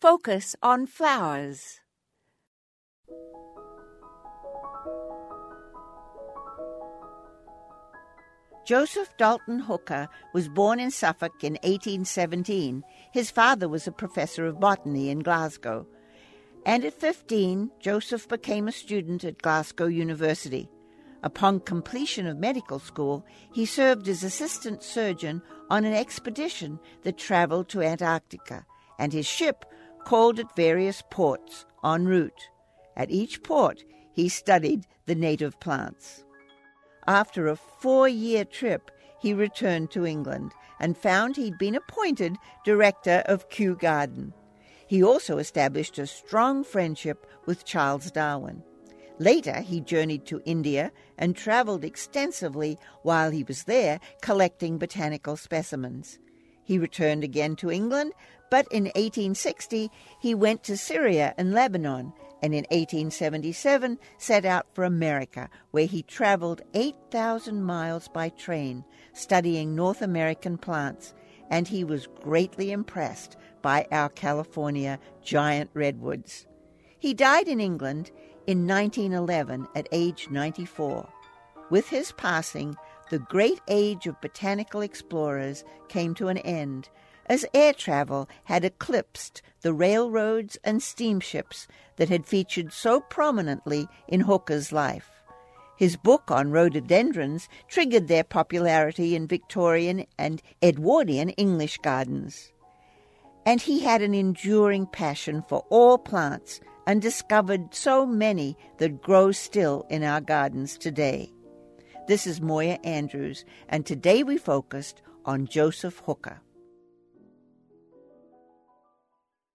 Focus on flowers. Joseph Dalton Hooker was born in Suffolk in 1817. His father was a professor of botany in Glasgow. And at 15, Joseph became a student at Glasgow University. Upon completion of medical school, he served as assistant surgeon on an expedition that traveled to Antarctica, and his ship called at various ports en route. At each port, he studied the native plants. After a four year trip, he returned to England and found he'd been appointed director of Kew Garden. He also established a strong friendship with Charles Darwin. Later, he journeyed to India and traveled extensively while he was there collecting botanical specimens. He returned again to England, but in 1860 he went to Syria and Lebanon, and in 1877 set out for America, where he traveled 8,000 miles by train studying North American plants, and he was greatly impressed by our California giant redwoods. He died in England in 1911 at age 94. With his passing, the great age of botanical explorers came to an end, as air travel had eclipsed the railroads and steamships that had featured so prominently in Hooker's life. His book on rhododendrons triggered their popularity in Victorian and Edwardian English gardens. And he had an enduring passion for all plants and discovered so many that grow still in our gardens today. This is Moya Andrews, and today we focused on Joseph Hooker.